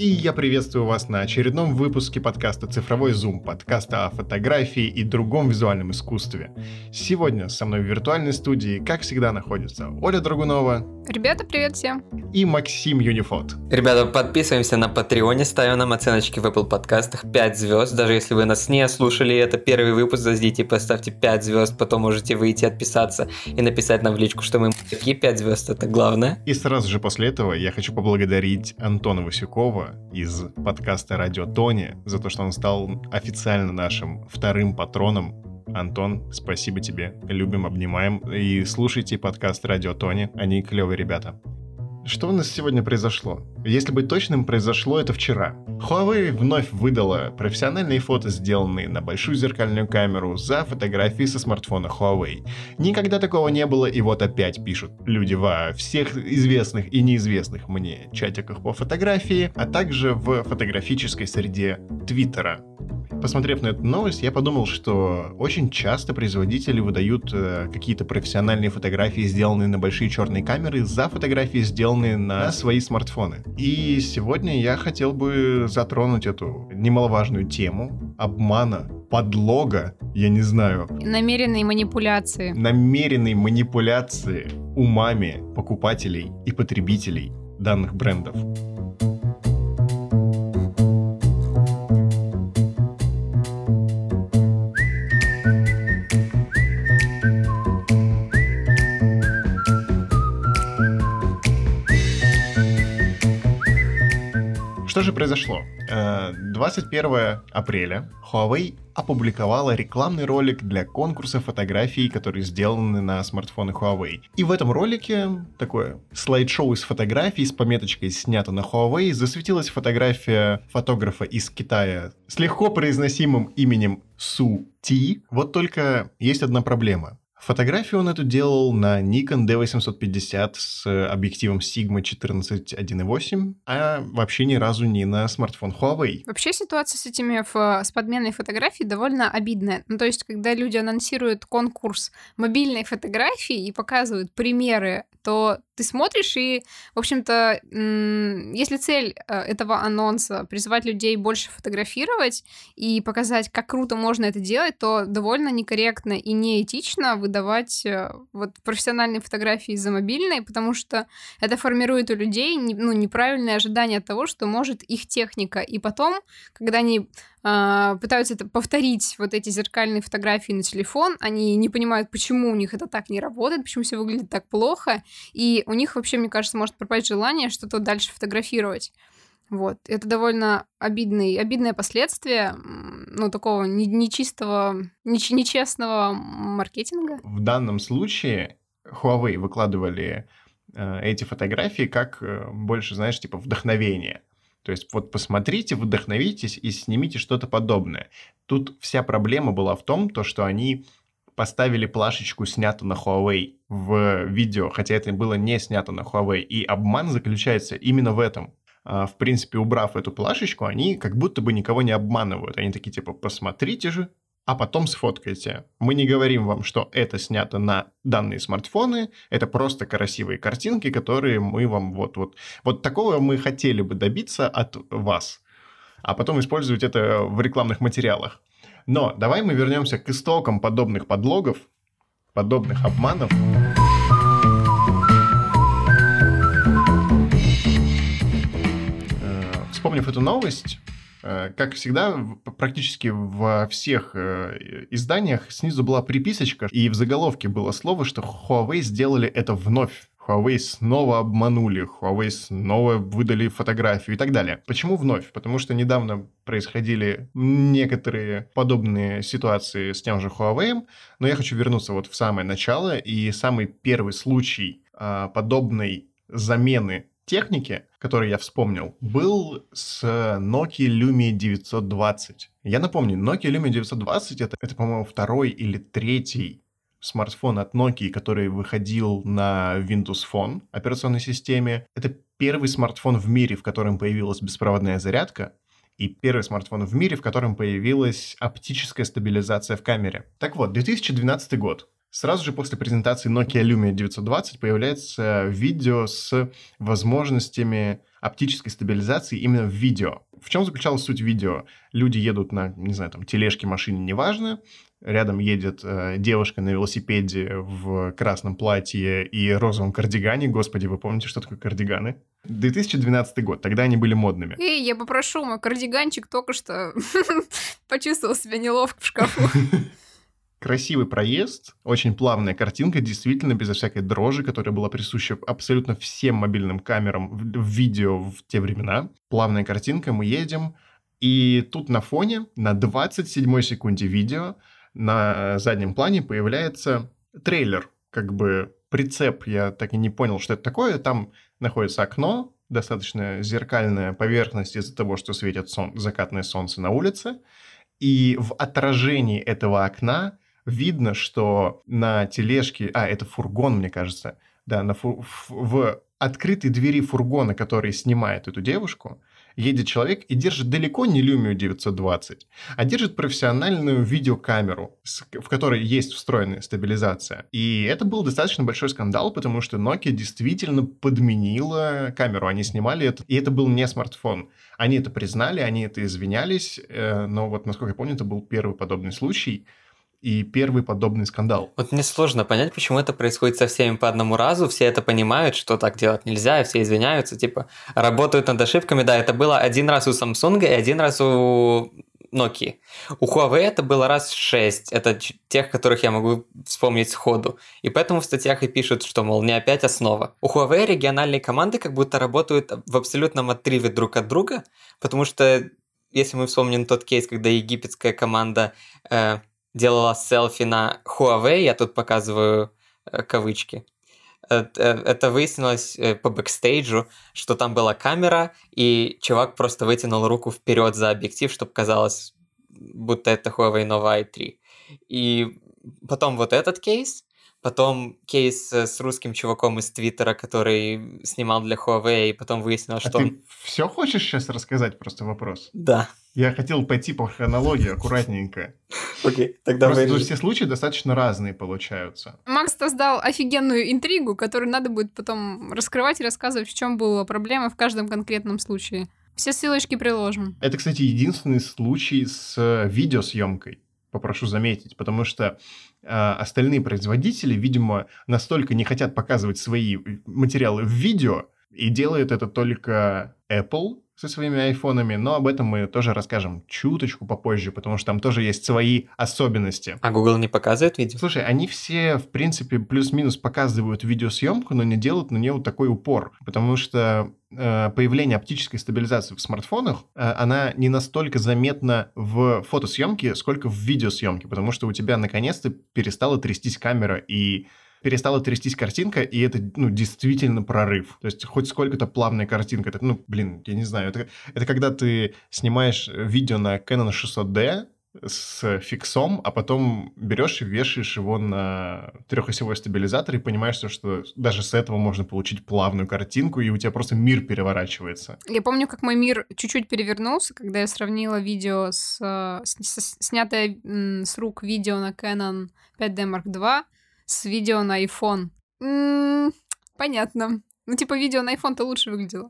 И я приветствую вас на очередном выпуске подкаста «Цифровой зум», подкаста о фотографии и другом визуальном искусстве. Сегодня со мной в виртуальной студии, как всегда, находится Оля Драгунова. Ребята, привет всем. И Максим Юнифот. Ребята, подписываемся на Патреоне, ставим нам оценочки в Apple подкастах 5 звезд. Даже если вы нас не слушали, это первый выпуск, зайдите, поставьте 5 звезд, потом можете выйти отписаться и написать нам в личку, что мы такие 5 звезд, это главное. И сразу же после этого я хочу поблагодарить Антона Васюкова, из подкаста «Радио Тони» за то, что он стал официально нашим вторым патроном. Антон, спасибо тебе. Любим, обнимаем. И слушайте подкаст «Радио Тони». Они клевые ребята. Что у нас сегодня произошло? Если быть точным, произошло это вчера. Huawei вновь выдала профессиональные фото, сделанные на большую зеркальную камеру за фотографии со смартфона Huawei. Никогда такого не было, и вот опять пишут люди во всех известных и неизвестных мне чатиках по фотографии, а также в фотографической среде Твиттера. Посмотрев на эту новость, я подумал, что очень часто производители выдают э, какие-то профессиональные фотографии, сделанные на большие черные камеры, за фотографии, сделанные на свои смартфоны. И сегодня я хотел бы затронуть эту немаловажную тему обмана, подлога, я не знаю. Намеренные манипуляции. Намеренные манипуляции умами покупателей и потребителей данных брендов. Что же произошло? 21 э, апреля Huawei опубликовала рекламный ролик для конкурса фотографий, которые сделаны на смартфоны Huawei. И в этом ролике такое слайд-шоу из фотографий с пометочкой «Снято на Huawei» засветилась фотография фотографа из Китая с легко произносимым именем Су Ти. Вот только есть одна проблема. Фотографию он эту делал на Nikon D850 с объективом Sigma 14.1.8, а вообще ни разу не на смартфон Huawei. Вообще ситуация с этими с подменной фотографией довольно обидная. Ну, то есть, когда люди анонсируют конкурс мобильной фотографии и показывают примеры, то ты смотришь и, в общем-то, если цель э, этого анонса призвать людей больше фотографировать и показать, как круто можно это делать, то довольно некорректно и неэтично выдавать э, вот профессиональные фотографии за мобильные, потому что это формирует у людей ну, неправильное ожидание от того, что может их техника. И потом, когда они пытаются это повторить вот эти зеркальные фотографии на телефон, они не понимают, почему у них это так не работает, почему все выглядит так плохо, и у них вообще, мне кажется, может пропасть желание что-то дальше фотографировать. Вот. Это довольно обидный, обидное последствие, ну, такого нечистого, неч, нечестного маркетинга. В данном случае Huawei выкладывали э, эти фотографии как э, больше, знаешь, типа вдохновение. То есть вот посмотрите, вдохновитесь и снимите что-то подобное. Тут вся проблема была в том, то, что они поставили плашечку «снято на Huawei» в видео, хотя это было не снято на Huawei. И обман заключается именно в этом. А, в принципе, убрав эту плашечку, они как будто бы никого не обманывают. Они такие типа «посмотрите же, а потом сфоткайте. Мы не говорим вам, что это снято на данные смартфоны, это просто красивые картинки, которые мы вам вот-вот... Вот такого мы хотели бы добиться от вас, а потом использовать это в рекламных материалах. Но давай мы вернемся к истокам подобных подлогов, подобных обманов. Э, вспомнив эту новость, как всегда, практически во всех э, изданиях снизу была приписочка, и в заголовке было слово, что Huawei сделали это вновь. Huawei снова обманули, Huawei снова выдали фотографию и так далее. Почему вновь? Потому что недавно происходили некоторые подобные ситуации с тем же Huawei, но я хочу вернуться вот в самое начало, и самый первый случай а, подобной замены техники, который я вспомнил, был с Nokia Lumia 920. Я напомню, Nokia Lumia 920 это, это по-моему, второй или третий смартфон от Nokia, который выходил на Windows Phone операционной системе. Это первый смартфон в мире, в котором появилась беспроводная зарядка, и первый смартфон в мире, в котором появилась оптическая стабилизация в камере. Так вот, 2012 год. Сразу же после презентации Nokia Lumia 920 появляется видео с возможностями оптической стабилизации именно в видео. В чем заключалась суть видео? Люди едут на, не знаю, там, тележке, машине, неважно, рядом едет э, девушка на велосипеде в красном платье и розовом кардигане. Господи, вы помните, что такое кардиганы? 2012 год, тогда они были модными. Эй, я попрошу, мой кардиганчик только что почувствовал себя неловко в шкафу. Красивый проезд, очень плавная картинка, действительно безо всякой дрожи, которая была присуща абсолютно всем мобильным камерам в, в видео в те времена. Плавная картинка, мы едем, и тут на фоне, на 27 секунде видео, на заднем плане появляется трейлер, как бы прицеп, я так и не понял, что это такое. Там находится окно, достаточно зеркальная поверхность из-за того, что светит сон, закатное солнце на улице. И в отражении этого окна видно, что на тележке... А, это фургон, мне кажется. Да, на фу... в открытой двери фургона, который снимает эту девушку, едет человек и держит далеко не Lumia 920, а держит профессиональную видеокамеру, в которой есть встроенная стабилизация. И это был достаточно большой скандал, потому что Nokia действительно подменила камеру. Они снимали это, и это был не смартфон. Они это признали, они это извинялись, э, но вот, насколько я помню, это был первый подобный случай и первый подобный скандал. Вот мне сложно понять, почему это происходит со всеми по одному разу, все это понимают, что так делать нельзя, и все извиняются, типа, работают над ошибками. Да, это было один раз у Samsung и один раз у Nokia. У Huawei это было раз шесть. Это тех, которых я могу вспомнить сходу. И поэтому в статьях и пишут, что, мол, не опять основа. У Huawei региональные команды как будто работают в абсолютном отрыве друг от друга, потому что если мы вспомним тот кейс, когда египетская команда э, делала селфи на Huawei, я тут показываю э, кавычки, э, э, это выяснилось по бэкстейджу, что там была камера, и чувак просто вытянул руку вперед за объектив, чтобы казалось, будто это Huawei Nova i3. И потом вот этот кейс, Потом кейс э, с русским чуваком из Твиттера, который снимал для Huawei, и потом выяснил, а что ты он... все хочешь сейчас рассказать? Просто вопрос. Да. Я хотел пойти по хронологии аккуратненько. Окей, тогда Просто вырежи. все случаи достаточно разные получаются. Макс создал офигенную интригу, которую надо будет потом раскрывать и рассказывать, в чем была проблема в каждом конкретном случае. Все ссылочки приложим. Это, кстати, единственный случай с э, видеосъемкой, попрошу заметить, потому что э, остальные производители, видимо, настолько не хотят показывать свои материалы в видео, и делает это только Apple со своими айфонами, но об этом мы тоже расскажем чуточку попозже, потому что там тоже есть свои особенности. А Google не показывает видео? Слушай, они все, в принципе, плюс-минус показывают видеосъемку, но не делают на нее вот такой упор, потому что э, появление оптической стабилизации в смартфонах, э, она не настолько заметна в фотосъемке, сколько в видеосъемке, потому что у тебя наконец-то перестала трястись камера, и перестала трястись картинка, и это, ну, действительно прорыв. То есть хоть сколько-то плавная картинка. Это, ну, блин, я не знаю. Это, это когда ты снимаешь видео на Canon 600D, с фиксом, а потом берешь и вешаешь его на трехосевой стабилизатор и понимаешь, что даже с этого можно получить плавную картинку, и у тебя просто мир переворачивается. Я помню, как мой мир чуть-чуть перевернулся, когда я сравнила видео с, с, с снятое с рук видео на Canon 5D Mark II с видео на iPhone. М-м, понятно. Ну, типа, видео на iPhone-то лучше выглядело.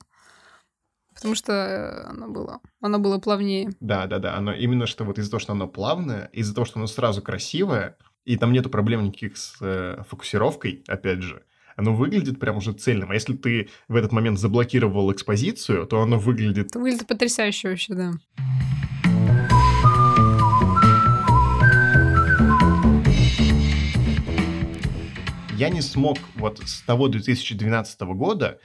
Потому что э, оно было, оно было плавнее. Да, да, да. Оно именно что вот из-за того, что оно плавное, из-за того, что оно сразу красивое, и там нету проблем никаких с э, фокусировкой, опять же, оно выглядит прям уже цельным. А если ты в этот момент заблокировал экспозицию, то оно выглядит... Это выглядит потрясающе вообще, да. Я не смог вот с того 2012 года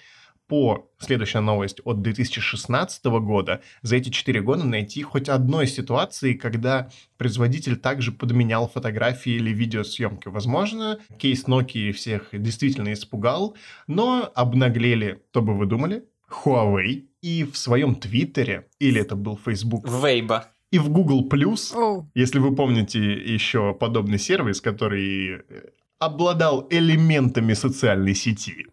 по следующая новость от 2016 года за эти 4 года найти хоть одной ситуации, когда производитель также подменял фотографии или видеосъемки. Возможно, кейс Nokia всех действительно испугал, но обнаглели, то бы вы думали, Huawei и в своем Твиттере, или это был Facebook, Вейба. и в Google+, oh. если вы помните еще подобный сервис, который обладал элементами социальной сети.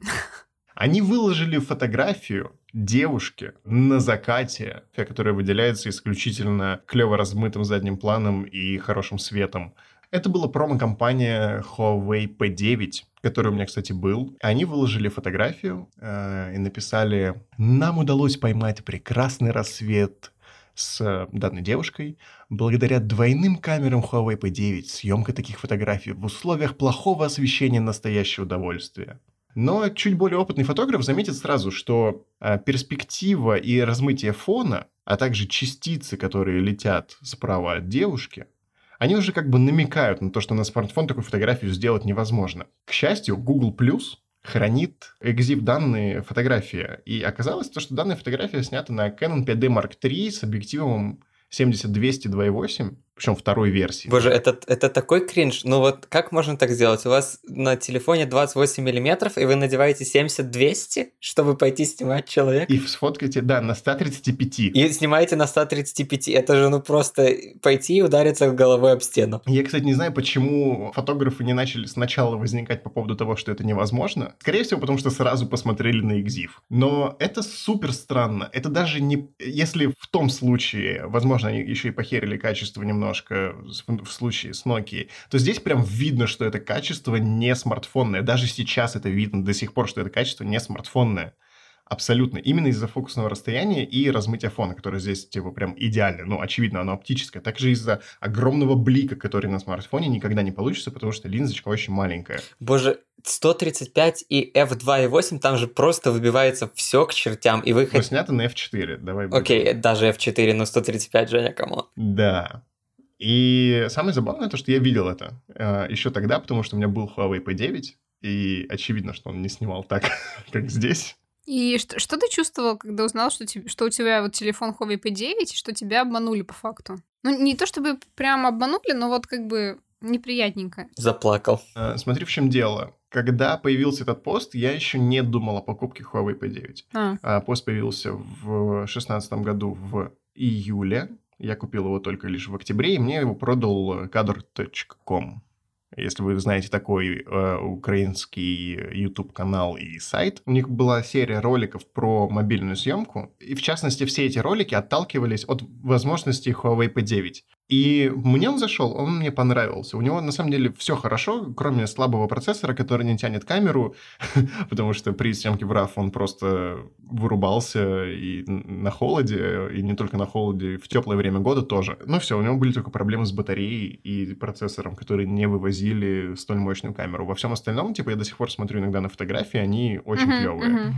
Они выложили фотографию девушки на закате, которая выделяется исключительно клево размытым задним планом и хорошим светом. Это была промо-компания Huawei P9, который у меня, кстати, был. Они выложили фотографию э, и написали «Нам удалось поймать прекрасный рассвет с данной девушкой. Благодаря двойным камерам Huawei P9 съемка таких фотографий в условиях плохого освещения настоящее удовольствие». Но чуть более опытный фотограф заметит сразу, что э, перспектива и размытие фона, а также частицы, которые летят справа от девушки, они уже как бы намекают на то, что на смартфон такую фотографию сделать невозможно. К счастью, Google Plus хранит экзив данные фотографии. И оказалось то, что данная фотография снята на Canon 5D Mark III с объективом 70-200 2.8, причем второй версии. Боже, это, это такой кринж. Ну вот как можно так сделать? У вас на телефоне 28 миллиметров, и вы надеваете 70-200, чтобы пойти снимать человека? И сфоткаете, да, на 135. И снимаете на 135. Это же ну просто пойти и удариться головой об стену. Я, кстати, не знаю, почему фотографы не начали сначала возникать по поводу того, что это невозможно. Скорее всего, потому что сразу посмотрели на экзив. Но это супер странно. Это даже не... Если в том случае, возможно, они еще и похерили качество немного немножко в случае с Nokia, то здесь прям видно, что это качество не смартфонное. Даже сейчас это видно до сих пор, что это качество не смартфонное. Абсолютно. Именно из-за фокусного расстояния и размытия фона, которое здесь, типа, прям идеально. Ну, очевидно, оно оптическое. Также из-за огромного блика, который на смартфоне никогда не получится, потому что линзочка очень маленькая. Боже, 135 и f2.8, там же просто выбивается все к чертям, и выход... Но снято на f4, давай. Окей, okay, даже f4, но 135, Женя, кому? Да. И самое забавное то, что я видел это э, еще тогда, потому что у меня был Huawei P9, и очевидно, что он не снимал так, как здесь. И что, что ты чувствовал, когда узнал, что, тебе, что у тебя вот телефон Huawei P9, и что тебя обманули по факту? Ну, не то чтобы прям обманули, но вот как бы неприятненько. Заплакал. Э, смотри, в чем дело. Когда появился этот пост, я еще не думал о покупке Huawei P9. А. А, пост появился в 2016 году в июле, я купил его только лишь в октябре, и мне его продал kadr.com. Если вы знаете такой э, украинский YouTube-канал и сайт, у них была серия роликов про мобильную съемку, и в частности все эти ролики отталкивались от возможностей Huawei P9. И мне он зашел, он мне понравился. У него на самом деле все хорошо, кроме слабого процессора, который не тянет камеру, потому что при съемке в RAW он просто вырубался и на холоде, и не только на холоде, в теплое время года тоже. Но все, у него были только проблемы с батареей и процессором, которые не вывозили столь мощную камеру. Во всем остальном, типа, я до сих пор смотрю иногда на фотографии, они очень uh-huh, клевые. Uh-huh.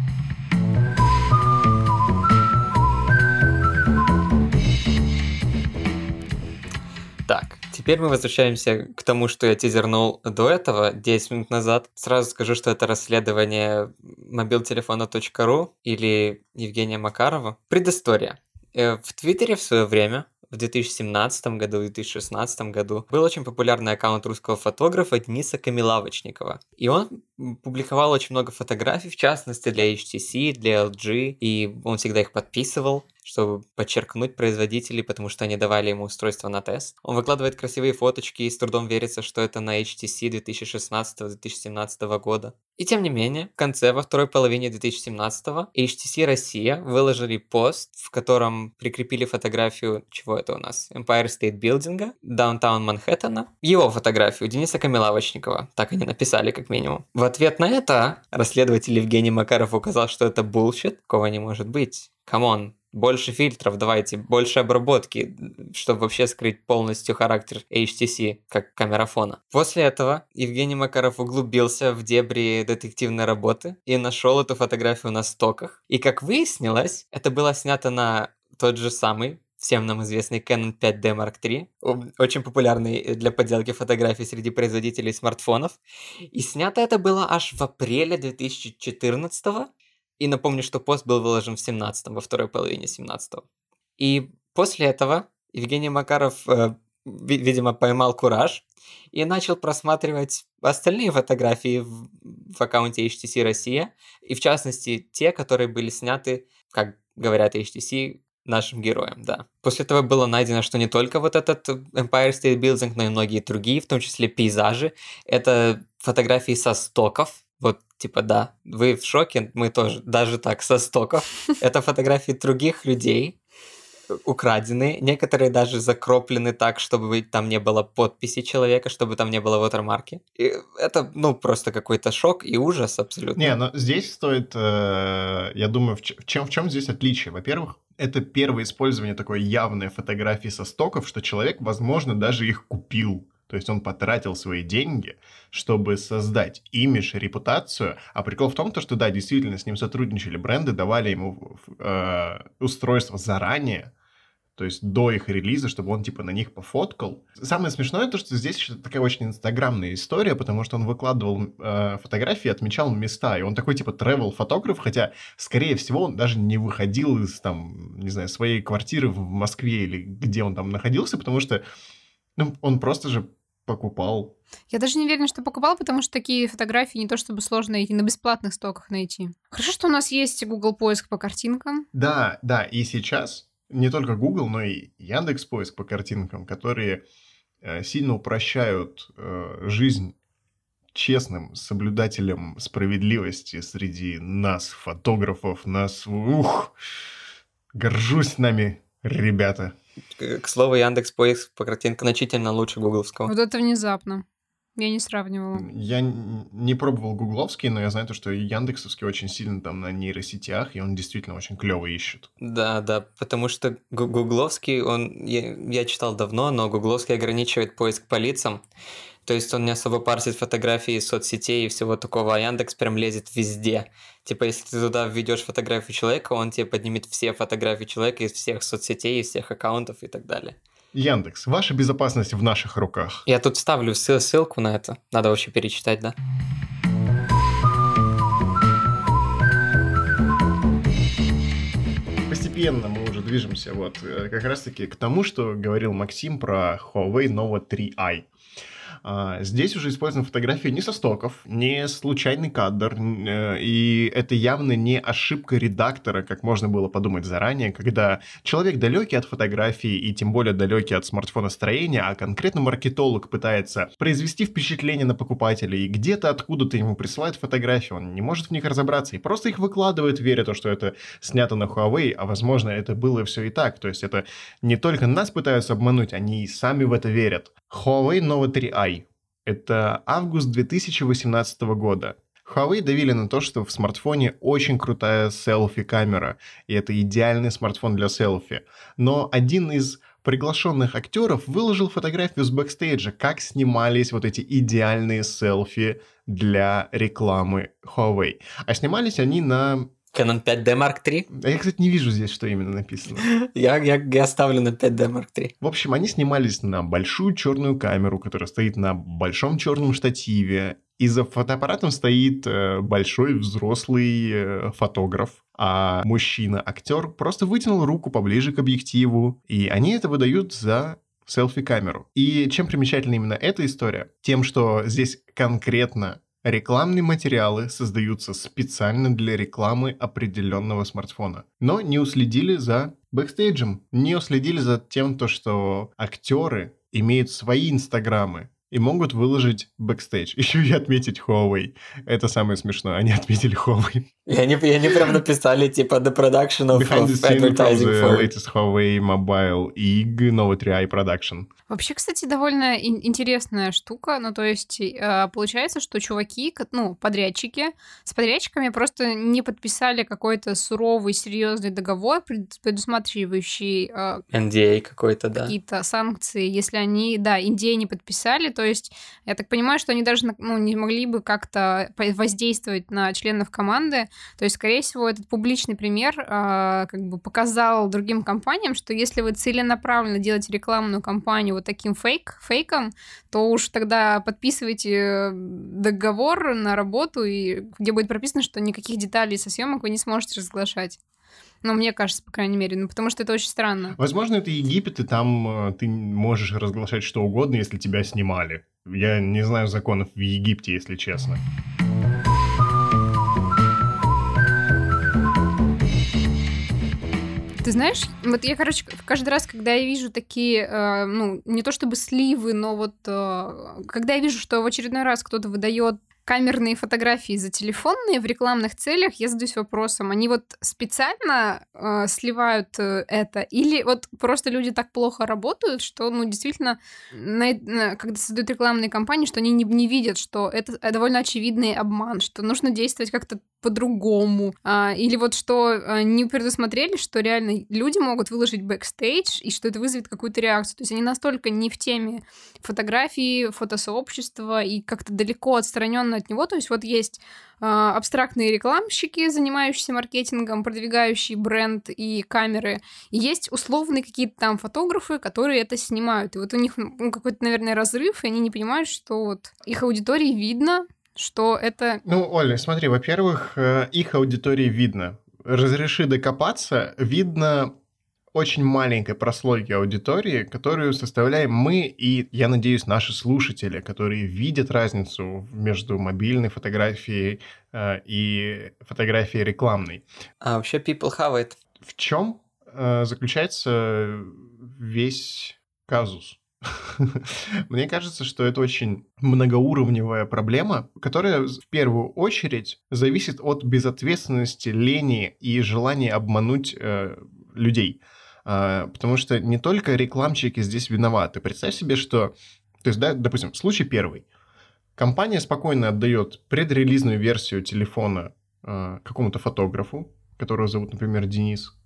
Так, теперь мы возвращаемся к тому, что я тизернул до этого, 10 минут назад. Сразу скажу, что это расследование mobiltelefona.ru или Евгения Макарова. Предыстория. Э, в Твиттере в свое время в 2017 году, в 2016 году был очень популярный аккаунт русского фотографа Дениса Камилавочникова. И он публиковал очень много фотографий, в частности для HTC, для LG, и он всегда их подписывал чтобы подчеркнуть производителей, потому что они давали ему устройство на тест. Он выкладывает красивые фоточки и с трудом верится, что это на HTC 2016-2017 года. И тем не менее, в конце, во второй половине 2017 HTC Россия выложили пост, в котором прикрепили фотографию, чего это у нас, Empire State Building, Downtown Манхэттена, его фотографию Дениса Камилавочникова, так они написали как минимум. В ответ на это расследователь Евгений Макаров указал, что это bullshit, такого не может быть. Come on, больше фильтров давайте, больше обработки, чтобы вообще скрыть полностью характер HTC как камерафона. После этого Евгений Макаров углубился в дебри детективной работы и нашел эту фотографию на стоках. И как выяснилось, это было снято на тот же самый всем нам известный Canon 5D Mark III, очень популярный для подделки фотографий среди производителей смартфонов. И снято это было аж в апреле 2014 и напомню, что пост был выложен в 17 во второй половине 17 И после этого Евгений Макаров, э, видимо, поймал кураж и начал просматривать остальные фотографии в, в аккаунте HTC Россия, и в частности те, которые были сняты, как говорят HTC, нашим героям, да. После этого было найдено, что не только вот этот Empire State Building, но и многие другие, в том числе пейзажи. Это фотографии со стоков, вот, типа, да, вы в шоке, мы тоже, даже так, со стоков. Это фотографии других людей, украдены, некоторые даже закроплены так, чтобы там не было подписи человека, чтобы там не было watermarки. И это, ну, просто какой-то шок и ужас абсолютно. Не, но здесь стоит, э, я думаю, в чем, в чем здесь отличие? Во-первых, это первое использование такой явной фотографии со стоков, что человек, возможно, даже их купил. То есть он потратил свои деньги, чтобы создать имидж, репутацию. А прикол в том, то, что да, действительно с ним сотрудничали бренды, давали ему э, устройство заранее, то есть до их релиза, чтобы он типа на них пофоткал. Самое смешное то, что здесь такая очень инстаграмная история, потому что он выкладывал э, фотографии, отмечал места, и он такой типа travel фотограф, хотя, скорее всего, он даже не выходил из там, не знаю, своей квартиры в Москве или где он там находился, потому что ну, он просто же покупал. Я даже не уверена, что покупал, потому что такие фотографии не то чтобы сложно найти, на бесплатных стоках найти. Хорошо, что у нас есть Google поиск по картинкам. Да, да, и сейчас не только Google, но и Яндекс поиск по картинкам, которые э, сильно упрощают э, жизнь честным соблюдателям справедливости среди нас, фотографов, нас, ух, горжусь нами, ребята. К слову, Яндекс поиск по картинкам значительно лучше гугловского. Вот это внезапно. Я не сравнивала. Я не пробовал гугловский, но я знаю то, что Яндексовский очень сильно там на нейросетях, и он действительно очень клево ищет. Да, да, потому что гугловский, он, я, я читал давно, но гугловский ограничивает поиск по лицам. То есть он не особо парсит фотографии из соцсетей и всего такого, а Яндекс прям лезет везде. Типа, если ты туда введешь фотографию человека, он тебе поднимет все фотографии человека из всех соцсетей, из всех аккаунтов и так далее. Яндекс, ваша безопасность в наших руках. Я тут ставлю ссылку на это. Надо вообще перечитать, да? Постепенно мы уже движемся вот э, как раз-таки к тому, что говорил Максим про Huawei Nova 3i. А, здесь уже использована фотография не со стоков, не случайный кадр, э, и это явно не ошибка редактора, как можно было подумать заранее, когда человек далекий от фотографии и тем более далекий от смартфона строения, а конкретно маркетолог пытается произвести впечатление на покупателя, и где-то откуда-то ему присылают фотографии, он не может в них разобраться, и просто их выкладывает, веря то, что это снято на Huawei, а возможно это было все и так, то есть это не только нас пытаются обмануть, они и сами в это верят. Huawei Nova 3i. Это август 2018 года. Huawei давили на то, что в смартфоне очень крутая селфи-камера, и это идеальный смартфон для селфи. Но один из приглашенных актеров выложил фотографию с бэкстейджа, как снимались вот эти идеальные селфи для рекламы Huawei. А снимались они на Canon 5D Mark III? А я, кстати, не вижу здесь, что именно написано. я, я, я ставлю на 5D Mark III. В общем, они снимались на большую черную камеру, которая стоит на большом черном штативе. И за фотоаппаратом стоит э, большой взрослый э, фотограф, а мужчина-актер просто вытянул руку поближе к объективу, и они это выдают за селфи-камеру. И чем примечательна именно эта история? Тем, что здесь конкретно Рекламные материалы создаются специально для рекламы определенного смартфона, но не уследили за бэкстейджем, не уследили за тем, то, что актеры имеют свои инстаграмы, и могут выложить бэкстейдж. Еще и отметить Huawei. Это самое смешное. Они отметили Huawei. И они, и они прям написали, типа, the production of, Behind of advertising of the for... latest Huawei Mobile IG Note 3i production. Вообще, кстати, довольно интересная штука. Ну, то есть, э, получается, что чуваки, ну, подрядчики, с подрядчиками просто не подписали какой-то суровый, серьезный договор, предусматривающий... NDA а какой-то, да. Какие-то санкции. Если они, да, NDA не подписали, то есть, я так понимаю, что они даже ну, не могли бы как-то воздействовать на членов команды. То есть, скорее всего, этот публичный пример э, как бы показал другим компаниям, что если вы целенаправленно делаете рекламную кампанию вот таким фейк, фейком, то уж тогда подписывайте договор на работу, и где будет прописано, что никаких деталей со съемок вы не сможете разглашать. Ну, мне кажется, по крайней мере, ну, потому что это очень странно. Возможно, это Египет, и там э, ты можешь разглашать что угодно, если тебя снимали. Я не знаю законов в Египте, если честно. Ты знаешь, вот я, короче, каждый раз, когда я вижу такие, э, ну, не то чтобы сливы, но вот э, когда я вижу, что в очередной раз кто-то выдает камерные фотографии за телефонные в рекламных целях, я задаюсь вопросом, они вот специально э, сливают э, это, или вот просто люди так плохо работают, что, ну, действительно, на, на, когда создают рекламные кампании, что они не, не видят, что это довольно очевидный обман, что нужно действовать как-то по-другому. А, или вот что а, не предусмотрели, что реально люди могут выложить бэкстейдж, и что это вызовет какую-то реакцию. То есть они настолько не в теме фотографии, фотосообщества и как-то далеко отстраненно от него. То есть вот есть а, абстрактные рекламщики, занимающиеся маркетингом, продвигающие бренд и камеры. И есть условные какие-то там фотографы, которые это снимают. И вот у них ну, какой-то, наверное, разрыв, и они не понимают, что вот их аудитории видно, что это... Ну, Оля, смотри, во-первых, э, их аудитории видно. Разреши докопаться, видно очень маленькой прослойки аудитории, которую составляем мы и, я надеюсь, наши слушатели, которые видят разницу между мобильной фотографией э, и фотографией рекламной. А вообще people have it. В чем э, заключается весь казус? Мне кажется, что это очень многоуровневая проблема, которая в первую очередь зависит от безответственности, лени и желания обмануть э, людей. Э, потому что не только рекламщики здесь виноваты. Представь себе, что... То есть, да, допустим, случай первый. Компания спокойно отдает предрелизную версию телефона э, какому-то фотографу, которого зовут, например, Денис.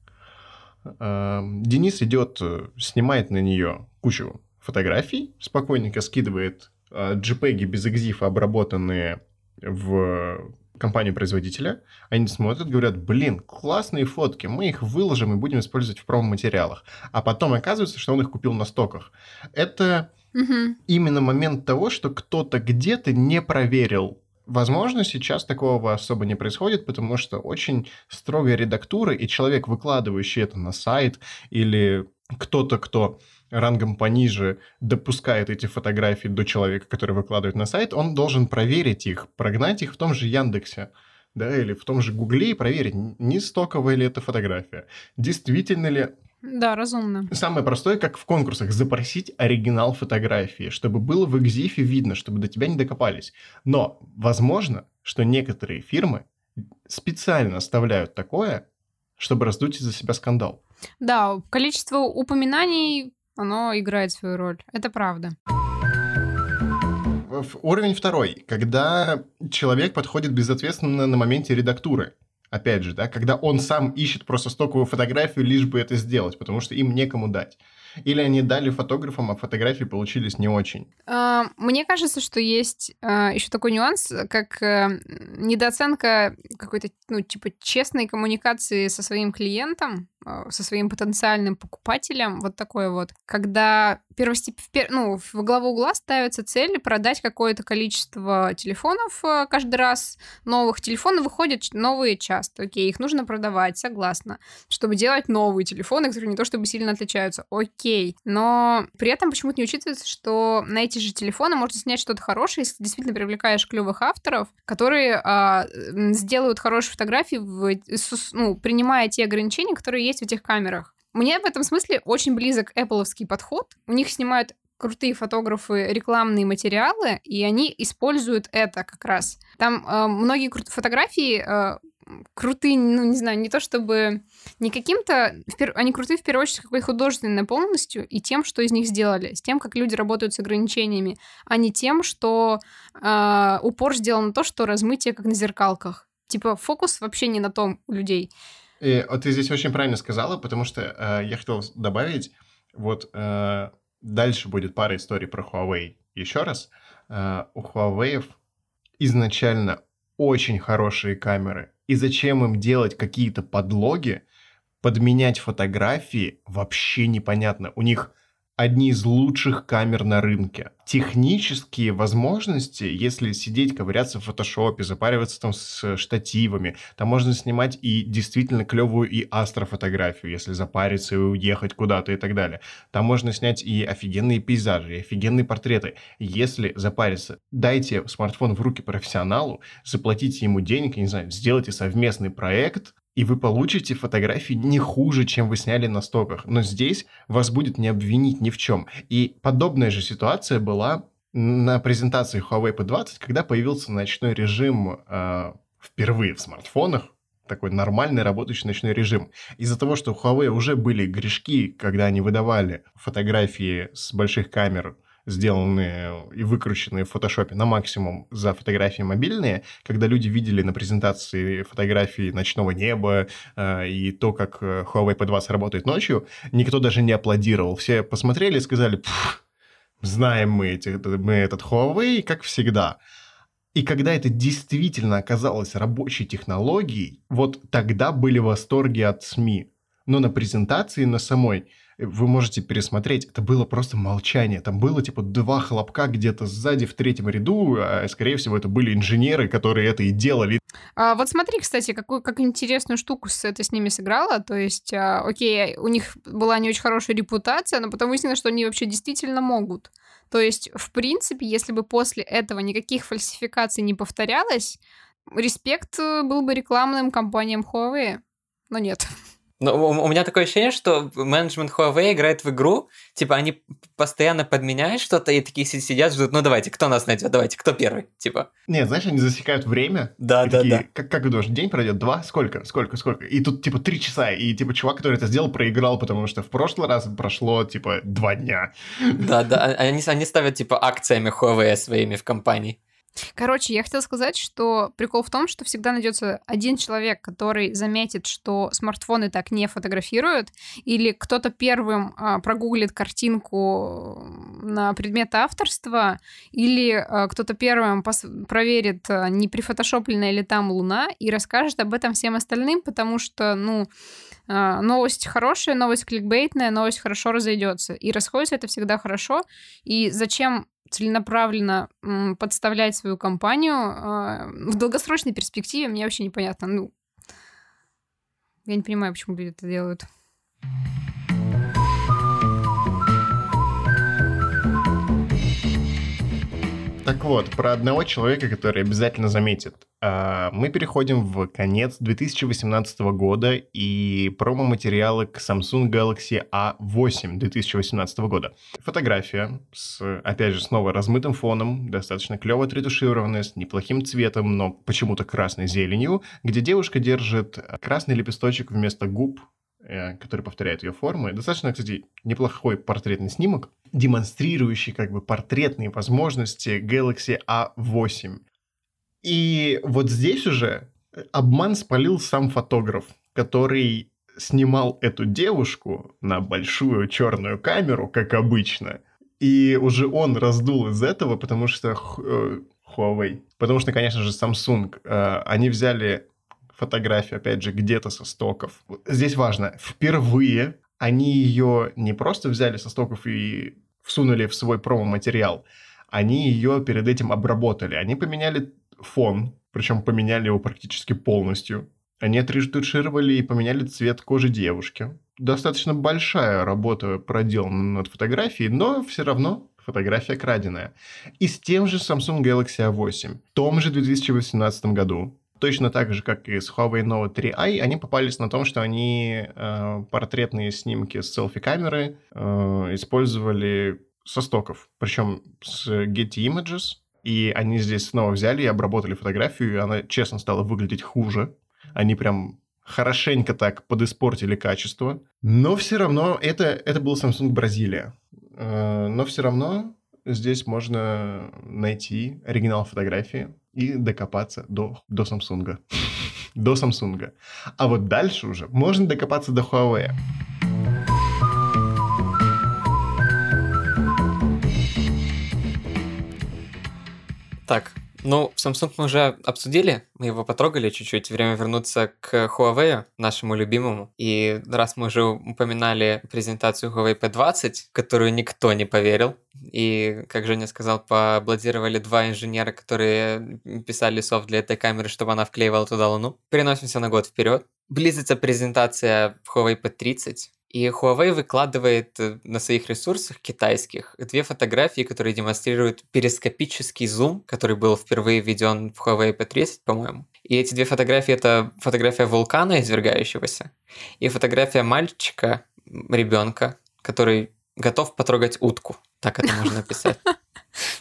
Э, Денис идет, э, снимает на нее кучу фотографий, спокойненько скидывает JPEG без экзифа, обработанные в компанию производителя, они смотрят, говорят, блин, классные фотки, мы их выложим и будем использовать в промо-материалах. А потом оказывается, что он их купил на стоках. Это угу. именно момент того, что кто-то где-то не проверил Возможно, сейчас такого особо не происходит, потому что очень строгая редактура, и человек, выкладывающий это на сайт, или кто-то, кто рангом пониже допускает эти фотографии до человека, который выкладывает на сайт, он должен проверить их, прогнать их в том же Яндексе да, или в том же Гугле и проверить, не стоковая ли это фотография, действительно ли да, разумно. Самое простое, как в конкурсах, запросить оригинал фотографии, чтобы было в экзифе видно, чтобы до тебя не докопались. Но возможно, что некоторые фирмы специально оставляют такое, чтобы раздуть из-за себя скандал. Да, количество упоминаний оно играет свою роль. Это правда. Уровень второй. Когда человек подходит безответственно на моменте редактуры. Опять же, да, когда он сам ищет просто стоковую фотографию, лишь бы это сделать, потому что им некому дать. Или они дали фотографам, а фотографии получились не очень? А, мне кажется, что есть а, еще такой нюанс, как э, недооценка какой-то, ну, типа, честной коммуникации со своим клиентом, со своим потенциальным покупателем, вот такое вот, когда первостеп... ну, в главу угла ставится цель продать какое-то количество телефонов э, каждый раз, новых телефонов выходят новые часто, окей, их нужно продавать, согласна, чтобы делать новые телефоны, которые не то чтобы сильно отличаются, окей, но при этом почему-то не учитывается, что на эти же телефоны можно снять что-то хорошее, если действительно привлекаешь клевых авторов, которые а, сделают хорошие фотографии, в, ну, принимая те ограничения, которые есть в этих камерах. Мне в этом смысле очень близок Apple подход. У них снимают крутые фотографы рекламные материалы, и они используют это как раз. Там э, многие крут- фотографии э, крутые, ну, не знаю, не то чтобы не каким-то... Пер... Они крутые, в первую очередь, какой художественной полностью и тем, что из них сделали, с тем, как люди работают с ограничениями, а не тем, что э, упор сделан на то, что размытие как на зеркалках. Типа фокус вообще не на том у людей. И вот ты здесь очень правильно сказала, потому что э, я хотел добавить, вот э, дальше будет пара историй про Huawei. Еще раз, э, у Huawei изначально очень хорошие камеры. И зачем им делать какие-то подлоги, подменять фотографии, вообще непонятно. У них одни из лучших камер на рынке. Технические возможности, если сидеть, ковыряться в фотошопе, запариваться там с штативами, там можно снимать и действительно клевую и астрофотографию, если запариться и уехать куда-то и так далее. Там можно снять и офигенные пейзажи, и офигенные портреты. Если запариться, дайте смартфон в руки профессионалу, заплатите ему денег, не знаю, сделайте совместный проект, и вы получите фотографии не хуже, чем вы сняли на стоках. Но здесь вас будет не обвинить ни в чем. И подобная же ситуация была на презентации Huawei P20, когда появился ночной режим э, впервые в смартфонах, такой нормальный работающий ночной режим. Из-за того, что у Huawei уже были грешки, когда они выдавали фотографии с больших камер, сделанные и выкрученные в фотошопе на максимум за фотографии мобильные, когда люди видели на презентации фотографии ночного неба э, и то, как э, Huawei P20 работает ночью, никто даже не аплодировал. Все посмотрели и сказали, знаем мы, эти, мы этот Huawei, как всегда. И когда это действительно оказалось рабочей технологией, вот тогда были восторги от СМИ. Но на презентации, на самой, вы можете пересмотреть, это было просто молчание. Там было типа два хлопка где-то сзади в третьем ряду, а скорее всего это были инженеры, которые это и делали. А, вот смотри, кстати, какую как интересную штуку с это с ними сыграла. То есть, а, окей, у них была не очень хорошая репутация, но потом выяснилось, что они вообще действительно могут. То есть, в принципе, если бы после этого никаких фальсификаций не повторялось, респект э, был бы рекламным компаниям Huawei. Но нет. Но у меня такое ощущение, что менеджмент Huawei играет в игру, типа они постоянно подменяют что-то и такие сидят, ждут, ну давайте, кто нас найдет, давайте, кто первый, типа. Нет, знаешь, они засекают время. Да, да, такие, да. Как, как думаешь, день пройдет? Два? Сколько? Сколько? Сколько? И тут типа три часа, и типа чувак, который это сделал, проиграл, потому что в прошлый раз прошло типа два дня. Да, да, а, они, они ставят типа акциями Huawei своими в компании. Короче, я хотела сказать, что прикол в том, что всегда найдется один человек, который заметит, что смартфоны так не фотографируют, или кто-то первым а, прогуглит картинку на предмет авторства, или а, кто-то первым пос- проверит, а, не прифотошоплена ли там луна, и расскажет об этом всем остальным, потому что, ну, а, новость хорошая, новость кликбейтная, новость хорошо разойдется. И расходится это всегда хорошо. И зачем целенаправленно подставлять свою компанию а, в долгосрочной перспективе, мне вообще непонятно. Ну, я не понимаю, почему люди это делают. Так вот, про одного человека, который обязательно заметит. А, мы переходим в конец 2018 года и промо-материалы к Samsung Galaxy A8 2018 года. Фотография с, опять же, снова размытым фоном, достаточно клево отретушированная, с неплохим цветом, но почему-то красной зеленью, где девушка держит красный лепесточек вместо губ, который повторяет ее формы. Достаточно, кстати, неплохой портретный снимок, демонстрирующий как бы портретные возможности Galaxy A8. И вот здесь уже обман спалил сам фотограф, который снимал эту девушку на большую черную камеру, как обычно, и уже он раздул из этого, потому что э, Huawei, потому что, конечно же, Samsung, э, они взяли фотографию, опять же, где-то со стоков. Здесь важно, впервые они ее не просто взяли со стоков и всунули в свой промо-материал, они ее перед этим обработали. Они поменяли фон, причем поменяли его практически полностью. Они отретушировали и поменяли цвет кожи девушки. Достаточно большая работа проделана над фотографией, но все равно фотография краденая. И с тем же Samsung Galaxy A8, в том же 2018 году, точно так же, как и с Huawei Note 3i, они попались на том, что они э, портретные снимки с селфи-камеры э, использовали со стоков, причем с Getty Images, и они здесь снова взяли и обработали фотографию, и она, честно, стала выглядеть хуже. Они прям хорошенько так подиспортили качество. Но все равно это, это был Samsung Бразилия. Э, но все равно здесь можно найти оригинал фотографии и докопаться до, до Samsung. до Samsung. А вот дальше уже можно докопаться до Huawei. Так, ну, Samsung мы уже обсудили, мы его потрогали чуть-чуть. Время вернуться к Huawei, нашему любимому. И раз мы уже упоминали презентацию Huawei P20, которую никто не поверил, и, как Женя сказал, поаплодировали два инженера, которые писали софт для этой камеры, чтобы она вклеивала туда луну. Переносимся на год вперед. Близится презентация Huawei P30, и Huawei выкладывает э, на своих ресурсах китайских две фотографии, которые демонстрируют перископический зум, который был впервые введен в Huawei P30, по-моему. И эти две фотографии — это фотография вулкана, извергающегося, и фотография мальчика, ребенка, который готов потрогать утку. Так это можно написать.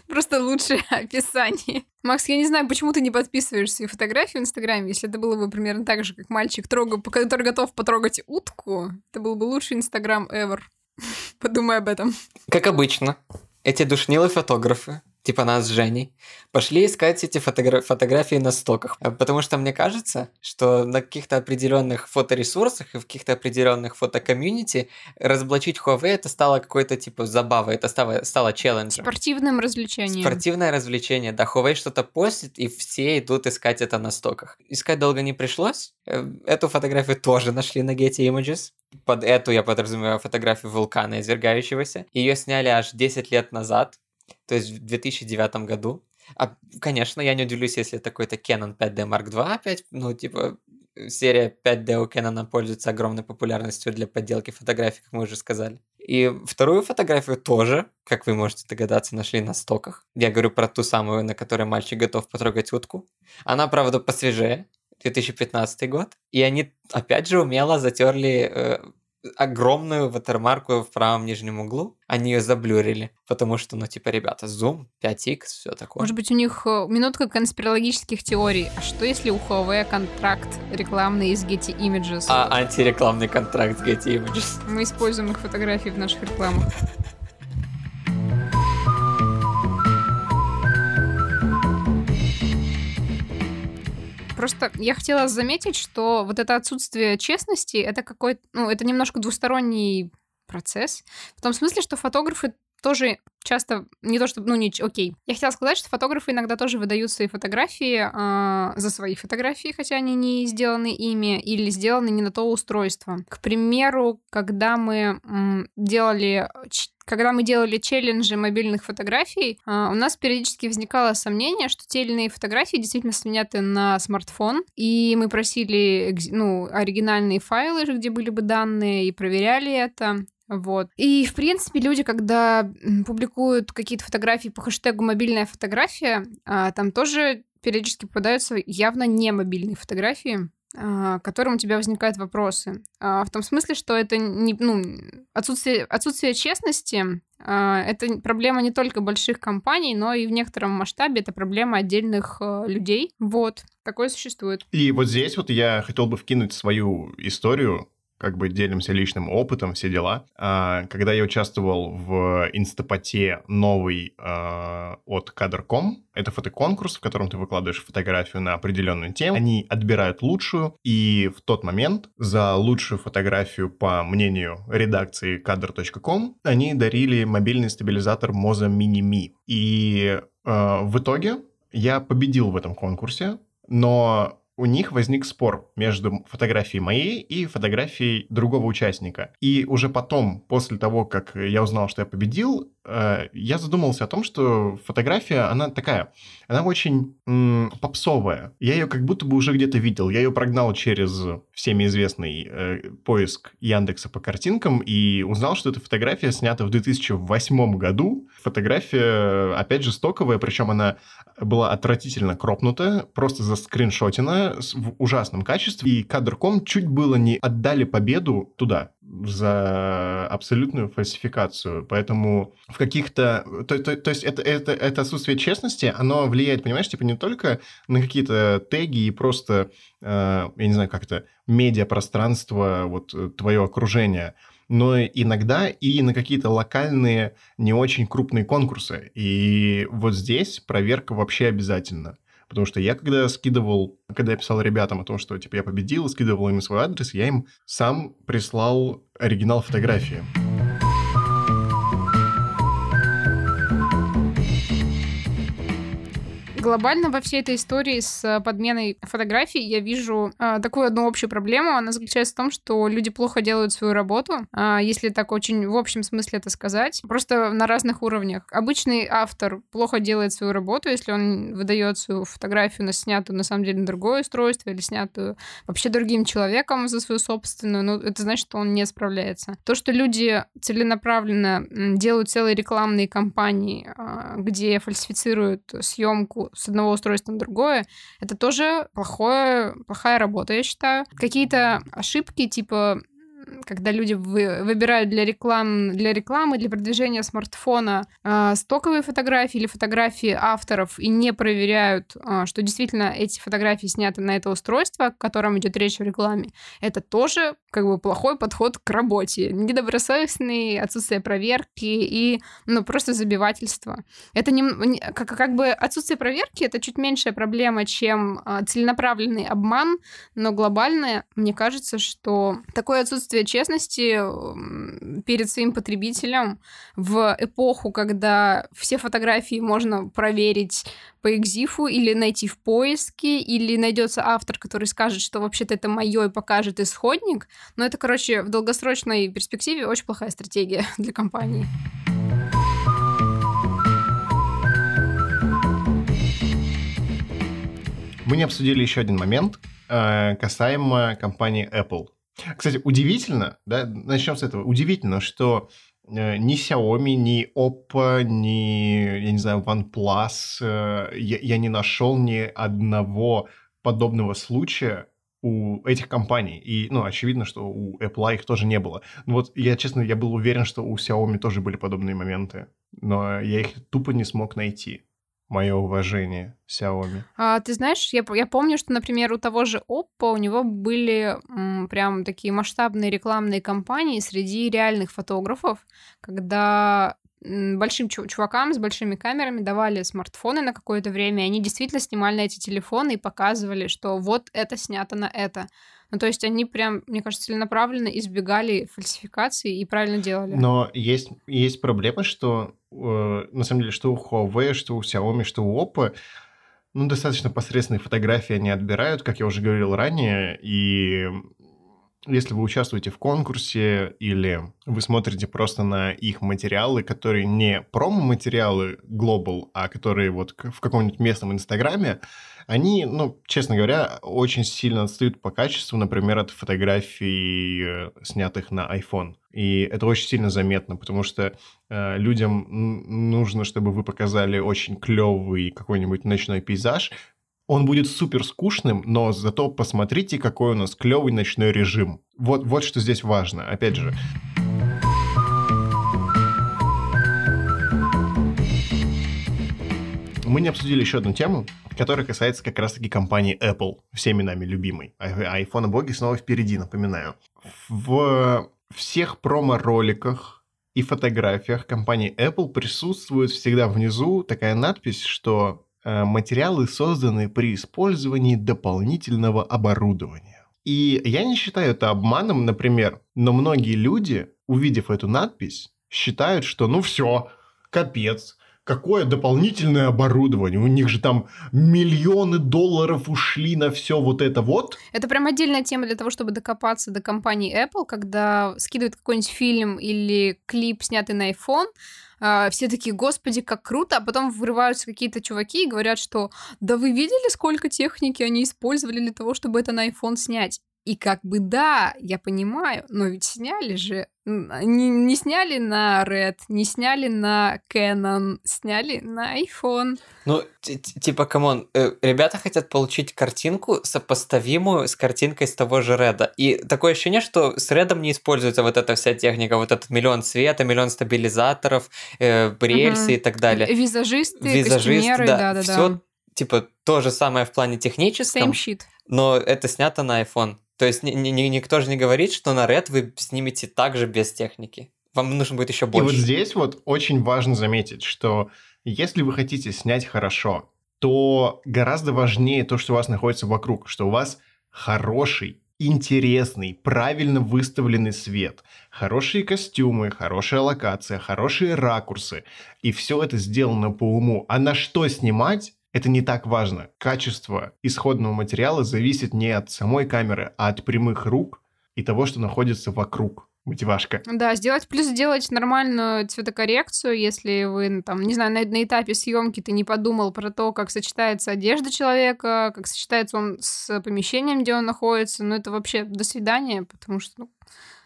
Просто лучшее описание. Макс, я не знаю, почему ты не подписываешь свои фотографии в Инстаграме. Если это было бы примерно так же, как мальчик, трога, который готов потрогать утку, это был бы лучший Инстаграм ever. Подумай об этом. Как обычно, эти душнилые фотографы типа нас с Женей, пошли искать эти фотогра- фотографии на стоках. Э, потому что мне кажется, что на каких-то определенных фоторесурсах и в каких-то определенных фотокомьюнити разоблачить Huawei это стало какой-то типа забавой, это стало, стало челленджем. Спортивным развлечением. Спортивное развлечение, да. Huawei что-то постит, и все идут искать это на стоках. Искать долго не пришлось. Э, эту фотографию тоже нашли на Getty Images. Под эту я подразумеваю фотографию вулкана извергающегося. Ее сняли аж 10 лет назад то есть в 2009 году. А, конечно, я не удивлюсь, если это какой-то Canon 5D Mark II опять, ну, типа, серия 5D у Canon пользуется огромной популярностью для подделки фотографий, как мы уже сказали. И вторую фотографию тоже, как вы можете догадаться, нашли на стоках. Я говорю про ту самую, на которой мальчик готов потрогать утку. Она, правда, посвежее, 2015 год. И они, опять же, умело затерли э, огромную ватермарку в правом нижнем углу. Они ее заблюрили, потому что, ну, типа, ребята, зум, 5x, все такое. Может быть, у них э, минутка конспирологических теорий. А что если у Huawei контракт рекламный из Getty Images? А антирекламный контракт с Getty Images. Мы используем их фотографии в наших рекламах. Просто я хотела заметить, что вот это отсутствие честности, это какой-то, ну, это немножко двусторонний процесс. В том смысле, что фотографы тоже часто не то чтобы, ну, не, окей. Я хотела сказать, что фотографы иногда тоже выдают свои фотографии э, за свои фотографии, хотя они не сделаны ими или сделаны не на то устройство. К примеру, когда мы м, делали когда мы делали челленджи мобильных фотографий, а, у нас периодически возникало сомнение, что те или иные фотографии действительно сняты на смартфон, и мы просили ну, оригинальные файлы, где были бы данные, и проверяли это. Вот. И, в принципе, люди, когда публикуют какие-то фотографии по хэштегу «мобильная фотография», а, там тоже периодически попадаются явно не мобильные фотографии, а, которым у тебя возникают вопросы. А, в том смысле, что это не, ну, отсутствие, отсутствие честности это проблема не только больших компаний, но и в некотором масштабе это проблема отдельных людей. Вот, такое существует. И вот здесь вот я хотел бы вкинуть свою историю как бы делимся личным опытом, все дела. А, когда я участвовал в инстапоте новый а, от Кадр.ком, это фотоконкурс, в котором ты выкладываешь фотографию на определенную тему. Они отбирают лучшую, и в тот момент за лучшую фотографию, по мнению редакции Кадр.ком, они дарили мобильный стабилизатор Moza Mini Mi. И э, в итоге я победил в этом конкурсе, но у них возник спор между фотографией моей и фотографией другого участника. И уже потом, после того, как я узнал, что я победил, э, я задумался о том, что фотография, она такая, она очень м- попсовая. Я ее как будто бы уже где-то видел. Я ее прогнал через всеми известный э, поиск Яндекса по картинкам и узнал, что эта фотография снята в 2008 году. Фотография, опять же, стоковая, причем она была отвратительно кропнутая, просто заскриншотена в ужасном качестве. И кадр.ком чуть было не отдали победу туда за абсолютную фальсификацию. Поэтому в каких-то... То, то, то есть это, это, это отсутствие честности, оно влияет, понимаешь, типа не только на какие-то теги и просто, э, я не знаю, как это, медиапространство, вот э, твое окружение, но иногда и на какие-то локальные, не очень крупные конкурсы. И вот здесь проверка вообще обязательно. Потому что я когда скидывал, когда я писал ребятам о том, что типа я победил, скидывал им свой адрес, я им сам прислал оригинал фотографии. Глобально во всей этой истории с э, подменой фотографий я вижу э, такую одну общую проблему. Она заключается в том, что люди плохо делают свою работу, э, если так очень в общем смысле это сказать. Просто на разных уровнях. Обычный автор плохо делает свою работу, если он выдает свою фотографию на снятую на самом деле на другое устройство или снятую вообще другим человеком за свою собственную. Ну, это значит, что он не справляется. То, что люди целенаправленно делают целые рекламные кампании, э, где фальсифицируют съемку с одного устройства на другое, это тоже плохое, плохая работа, я считаю. Какие-то ошибки, типа когда люди вы, выбирают для, реклам, для рекламы, для продвижения смартфона э, стоковые фотографии или фотографии авторов и не проверяют, э, что действительно эти фотографии сняты на это устройство, о котором идет речь в рекламе, это тоже как бы плохой подход к работе. Недобросовестный, отсутствие проверки и ну, просто забивательство. Это не, как, как бы отсутствие проверки это чуть меньшая проблема, чем э, целенаправленный обман, но глобальное, мне кажется, что такое отсутствие честности перед своим потребителем в эпоху, когда все фотографии можно проверить по экзифу или найти в поиске, или найдется автор, который скажет, что вообще-то это мое и покажет исходник. Но это, короче, в долгосрочной перспективе очень плохая стратегия для компании. Мы не обсудили еще один момент э, касаемо компании Apple. Кстати, удивительно, да, начнем с этого. Удивительно, что э, ни Xiaomi, ни Oppo, ни, я не знаю, OnePlus, э, я, я не нашел ни одного подобного случая у этих компаний. И, ну, очевидно, что у Apple их тоже не было. Ну, вот я, честно, я был уверен, что у Xiaomi тоже были подобные моменты, но я их тупо не смог найти мое уважение Xiaomi. А, ты знаешь, я, я помню, что, например, у того же Oppo у него были м, прям такие масштабные рекламные кампании среди реальных фотографов, когда большим чувакам с большими камерами давали смартфоны на какое-то время, и они действительно снимали эти телефоны и показывали, что вот это снято на это. Ну, то есть они прям, мне кажется, целенаправленно избегали фальсификации и правильно делали. Но есть, есть проблема, что э, на самом деле, что у Huawei, что у Xiaomi, что у Oppo, ну, достаточно посредственные фотографии они отбирают, как я уже говорил ранее, и если вы участвуете в конкурсе или вы смотрите просто на их материалы, которые не промо-материалы Global, а которые вот в каком-нибудь местном инстаграме, они, ну, честно говоря, очень сильно отстают по качеству, например, от фотографий, э, снятых на iPhone. И это очень сильно заметно, потому что э, людям нужно, чтобы вы показали очень клевый какой-нибудь ночной пейзаж, он будет супер скучным, но зато посмотрите, какой у нас клевый ночной режим. Вот, вот что здесь важно. Опять же, мы не обсудили еще одну тему, которая касается как раз-таки компании Apple, всеми нами любимой. А iPhone боги снова впереди, напоминаю. В всех промо-роликах и фотографиях компании Apple присутствует всегда внизу такая надпись, что Э, материалы созданы при использовании дополнительного оборудования. И я не считаю это обманом, например, но многие люди, увидев эту надпись, считают, что ну все, капец, какое дополнительное оборудование. У них же там миллионы долларов ушли на все вот это вот. Это прям отдельная тема для того, чтобы докопаться до компании Apple, когда скидывают какой-нибудь фильм или клип, снятый на iPhone, а, все такие, господи, как круто, а потом вырываются какие-то чуваки и говорят, что да вы видели, сколько техники они использовали для того, чтобы это на iPhone снять? И как бы да, я понимаю, но ведь сняли же, не, не сняли на Red, не сняли на Canon, сняли на iPhone. Ну, типа, come on, э, ребята хотят получить картинку, сопоставимую с картинкой с того же Red. И такое ощущение, что с Red не используется вот эта вся техника, вот этот миллион света, миллион стабилизаторов, э, рельсы угу. и так далее. Визажисты, Визажисты, да, да, да. Все, типа, то же самое в плане техническом. Same shit. Но это снято на iPhone. То есть ни, ни, никто же не говорит, что на Red вы снимете также без техники. Вам нужно будет еще больше. И вот здесь вот очень важно заметить, что если вы хотите снять хорошо, то гораздо важнее то, что у вас находится вокруг, что у вас хороший, интересный, правильно выставленный свет, хорошие костюмы, хорошая локация, хорошие ракурсы. И все это сделано по уму. А на что снимать, это не так важно. Качество исходного материала зависит не от самой камеры, а от прямых рук и того, что находится вокруг. Мотивашка. Да, сделать плюс сделать нормальную цветокоррекцию, если вы, ну, там, не знаю, на, на этапе съемки ты не подумал про то, как сочетается одежда человека, как сочетается он с помещением, где он находится. Ну, это вообще до свидания, потому что, ну,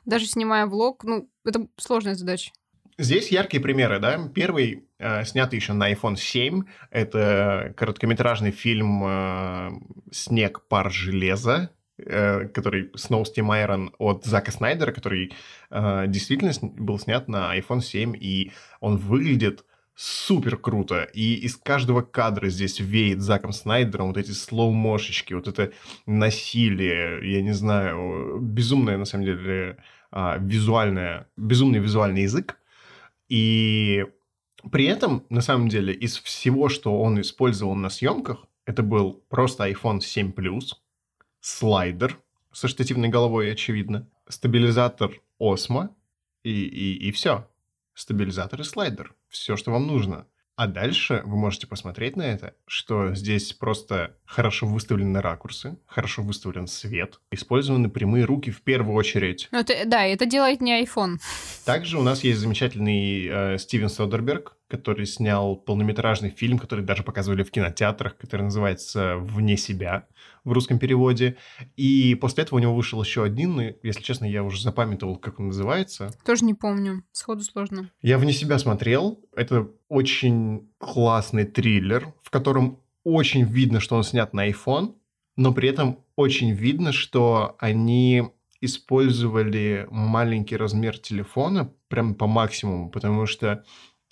даже снимая влог, ну, это сложная задача. Здесь яркие примеры, да. Первый, снятый еще на iPhone 7, это короткометражный фильм э, «Снег, пар, железо». э, который Snow Steam Iron от Зака Снайдера, который э, действительно был снят на iPhone 7, и он выглядит супер круто. И из каждого кадра здесь веет Заком Снайдером вот эти слоу-мошечки, вот это насилие, я не знаю, безумное, на самом деле, визуальное, безумный визуальный язык. И при этом, на самом деле, из всего, что он использовал на съемках, это был просто iPhone 7 Plus, слайдер со штативной головой, очевидно, стабилизатор Osmo и, и, и все. Стабилизатор и слайдер. Все, что вам нужно. А дальше вы можете посмотреть на это, что здесь просто хорошо выставлены ракурсы, хорошо выставлен свет, использованы прямые руки в первую очередь. Ну, это, да, это делает не iPhone. Также у нас есть замечательный э, Стивен Содерберг, который снял полнометражный фильм, который даже показывали в кинотеатрах, который называется «Вне себя» в русском переводе. И после этого у него вышел еще один, и, если честно, я уже запамятовал, как он называется. Тоже не помню, сходу сложно. Я «Вне себя» смотрел. Это очень классный триллер, в котором очень видно, что он снят на iPhone, но при этом очень видно, что они использовали маленький размер телефона прям по максимуму, потому что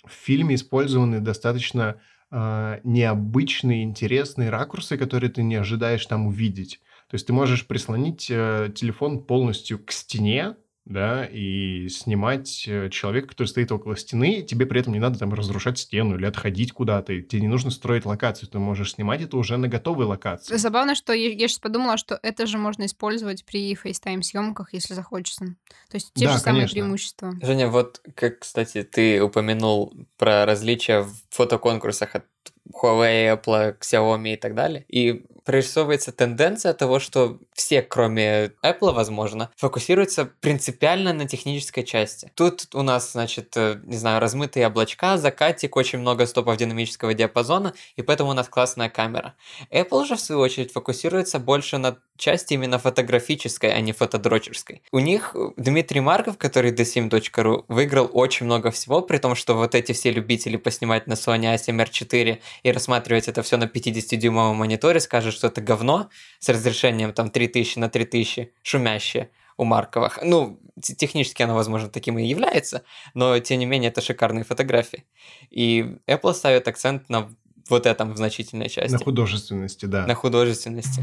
в фильме использованы достаточно э, необычные, интересные ракурсы, которые ты не ожидаешь там увидеть. То есть ты можешь прислонить э, телефон полностью к стене, да, и снимать э, человека, который стоит около стены, тебе при этом не надо там разрушать стену или отходить куда-то, тебе не нужно строить локацию, ты можешь снимать это уже на готовой локации. Забавно, что я, я сейчас подумала, что это же можно использовать при FaceTime-съемках, если захочется. То есть те Да, же самые конечно. преимущества. Женя, вот как, кстати, ты упомянул про различия в фотоконкурсах от Huawei, Apple, Xiaomi и так далее. И прорисовывается тенденция того, что все, кроме Apple, возможно, фокусируются принципиально на технической части. Тут у нас, значит, э, не знаю, размытые облачка, закатик, очень много стопов динамического диапазона, и поэтому у нас классная камера. Apple же, в свою очередь, фокусируется больше на части именно фотографической, а не фотодрочерской. У них э, Дмитрий Марков, который dsim.ru, выиграл очень много всего, при том, что вот эти все любители поснимать на Sony A7R 4 и рассматривать это все на 50-дюймовом мониторе, скажут, что это говно с разрешением там 3000 на 3000, шумящее у Марковых. Ну, те- технически оно, возможно, таким и является, но, тем не менее, это шикарные фотографии. И Apple ставит акцент на вот этом в значительной части. На художественности, да. на художественности.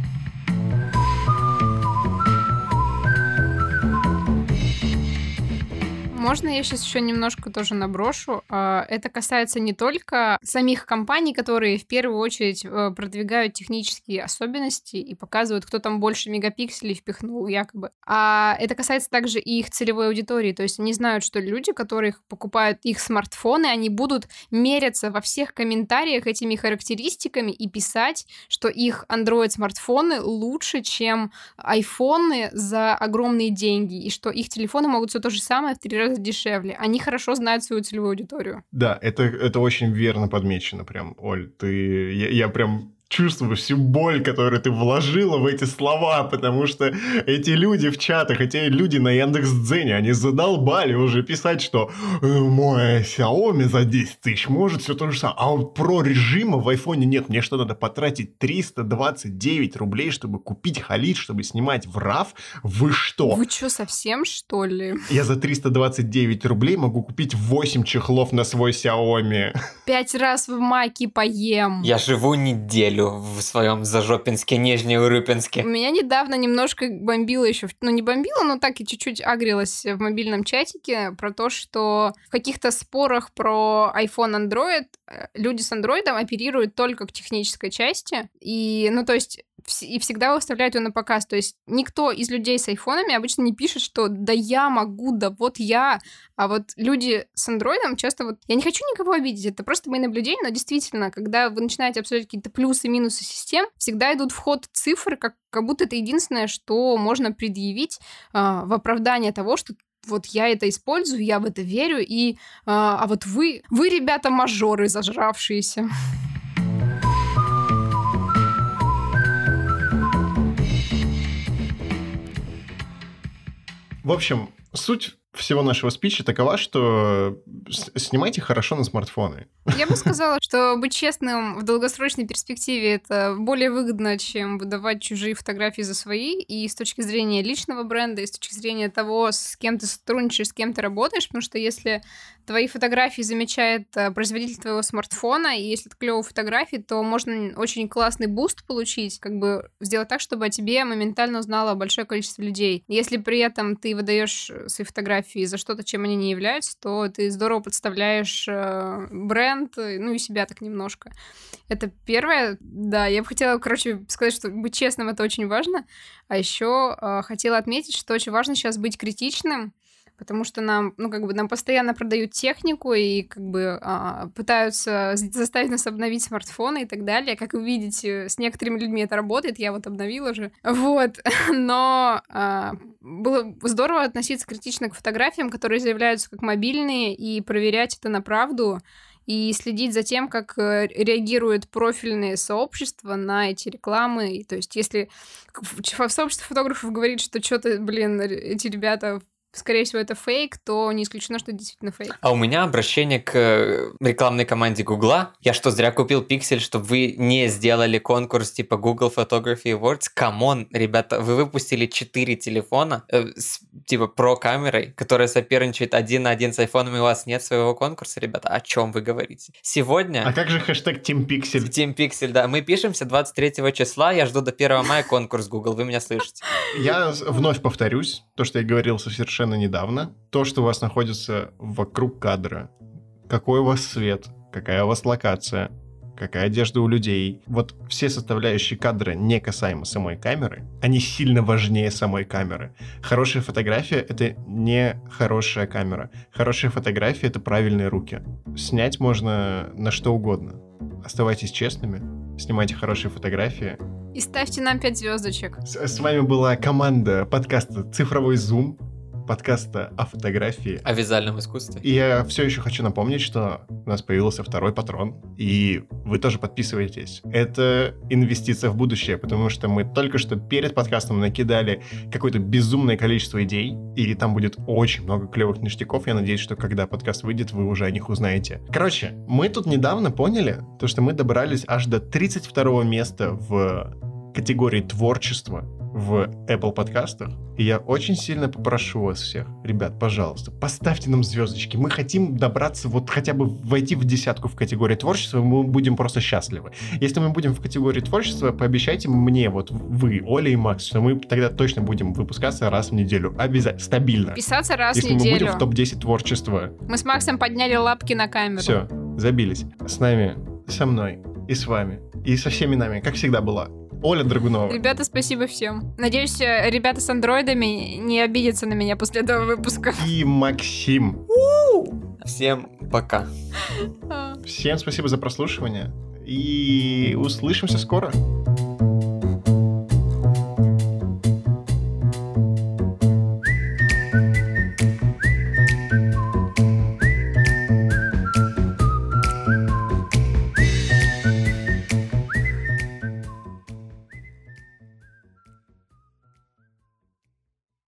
Можно я сейчас еще немножко тоже наброшу? А, Это касается не только самих компаний, которые в первую очередь э, продвигают технические особенности и показывают, кто там больше мегапикселей впихнул, якобы. А это касается также и их целевой аудитории. То есть они знают, что люди, которые покупают их смартфоны, они будут меряться во всех комментариях этими характеристиками и писать, что их Android-смартфоны лучше, чем айфоны за огромные деньги, и что их телефоны могут все то же самое в три раза дешевле. Они хорошо знают свою целевую аудиторию. Да, это, это очень верно подмечено прям, Оль. Ты, я, я прям чувствую всю боль, которую ты вложила в эти слова, потому что эти люди в чатах, эти люди на Яндекс.Дзене, они задолбали уже писать, что «Э, мой Xiaomi за 10 тысяч может все то же самое, а вот про режима в айфоне нет, мне что, надо потратить 329 рублей, чтобы купить халит, чтобы снимать в RAW? Вы что? Вы что, совсем, что ли? Я за 329 рублей могу купить 8 чехлов на свой Xiaomi. Пять раз в маке поем. Я живу неделю в своем Зажопинске, Нижнеурюпинске. Меня недавно немножко бомбило еще, ну не бомбило, но так и чуть-чуть агрилась в мобильном чатике про то, что в каких-то спорах про iPhone Android э, люди с Android оперируют только к технической части. И, ну то есть, и всегда выставляют ее на показ. То есть никто из людей с айфонами обычно не пишет, что да я могу, да вот я. А вот люди с андроидом часто вот... Я не хочу никого обидеть, это просто мои наблюдения, но действительно, когда вы начинаете обсуждать какие-то плюсы и минусы систем, всегда идут в ход цифры, как, как будто это единственное, что можно предъявить а, в оправдание того, что вот я это использую, я в это верю, и а, а вот вы, вы, ребята, мажоры зажравшиеся. В общем, суть всего нашего спича такова, что снимайте хорошо на смартфоны. Я бы сказала, что быть честным в долгосрочной перспективе это более выгодно, чем выдавать чужие фотографии за свои. И с точки зрения личного бренда, и с точки зрения того, с кем ты сотрудничаешь, с кем ты работаешь, потому что если твои фотографии замечает э, производитель твоего смартфона, и если это клевые фотографии, то можно очень классный буст получить, как бы сделать так, чтобы о тебе моментально узнало большое количество людей. Если при этом ты выдаешь свои фотографии за что-то, чем они не являются, то ты здорово подставляешь э, бренд, ну и себя так немножко. Это первое. Да, я бы хотела, короче, сказать, что быть честным это очень важно. А еще э, хотела отметить, что очень важно сейчас быть критичным потому что нам, ну, как бы нам постоянно продают технику и как бы а, пытаются заставить нас обновить смартфоны и так далее. Как вы видите, с некоторыми людьми это работает, я вот обновила же. Вот, но а, было здорово относиться критично к фотографиям, которые заявляются как мобильные, и проверять это на правду, и следить за тем, как э, реагируют профильные сообщества на эти рекламы. То есть, если сообщество фотографов говорит, что что-то, блин, эти ребята скорее всего, это фейк, то не исключено, что это действительно фейк. А у меня обращение к э, рекламной команде Гугла. Я что, зря купил пиксель, чтобы вы не сделали конкурс типа Google Photography Awards? Come on, ребята, вы выпустили 4 телефона э, с типа pro камерой, которая соперничает один на один с айфоном, и у вас нет своего конкурса, ребята. О чем вы говорите? Сегодня... А как же хэштег Team Pixel? Team Pixel, да. Мы пишемся 23 числа, я жду до 1 мая конкурс Google, вы меня слышите? Я вновь повторюсь, то, что я говорил совершенно совершенно недавно, то, что у вас находится вокруг кадра, какой у вас свет, какая у вас локация, какая одежда у людей. Вот все составляющие кадра, не касаемо самой камеры, они сильно важнее самой камеры. Хорошая фотография — это не хорошая камера. Хорошая фотография — это правильные руки. Снять можно на что угодно. Оставайтесь честными, снимайте хорошие фотографии. И ставьте нам 5 звездочек. С, с вами была команда подкаста «Цифровой зум» подкаста о фотографии. О визуальном искусстве. И я все еще хочу напомнить, что у нас появился второй патрон, и вы тоже подписываетесь. Это инвестиция в будущее, потому что мы только что перед подкастом накидали какое-то безумное количество идей, и там будет очень много клевых ништяков. Я надеюсь, что когда подкаст выйдет, вы уже о них узнаете. Короче, мы тут недавно поняли, то, что мы добрались аж до 32 места в категории творчества в Apple подкастах. И я очень сильно попрошу вас всех, ребят, пожалуйста, поставьте нам звездочки. Мы хотим добраться, вот хотя бы войти в десятку в категории творчества, мы будем просто счастливы. Если мы будем в категории творчества, пообещайте мне, вот вы, Оля и Макс, что мы тогда точно будем выпускаться раз в неделю. Обязательно, стабильно. Писаться раз Если в неделю. мы будем в топ-10 творчества. Мы с Максом подняли лапки на камеру. Все, забились. С нами, со мной и с вами, и со всеми нами, как всегда была Оля Драгунова. Ребята, спасибо всем. Надеюсь, э, ребята с андроидами не обидятся на меня после этого выпуска. И Максим. Всем пока. Всем спасибо за прослушивание. И услышимся скоро.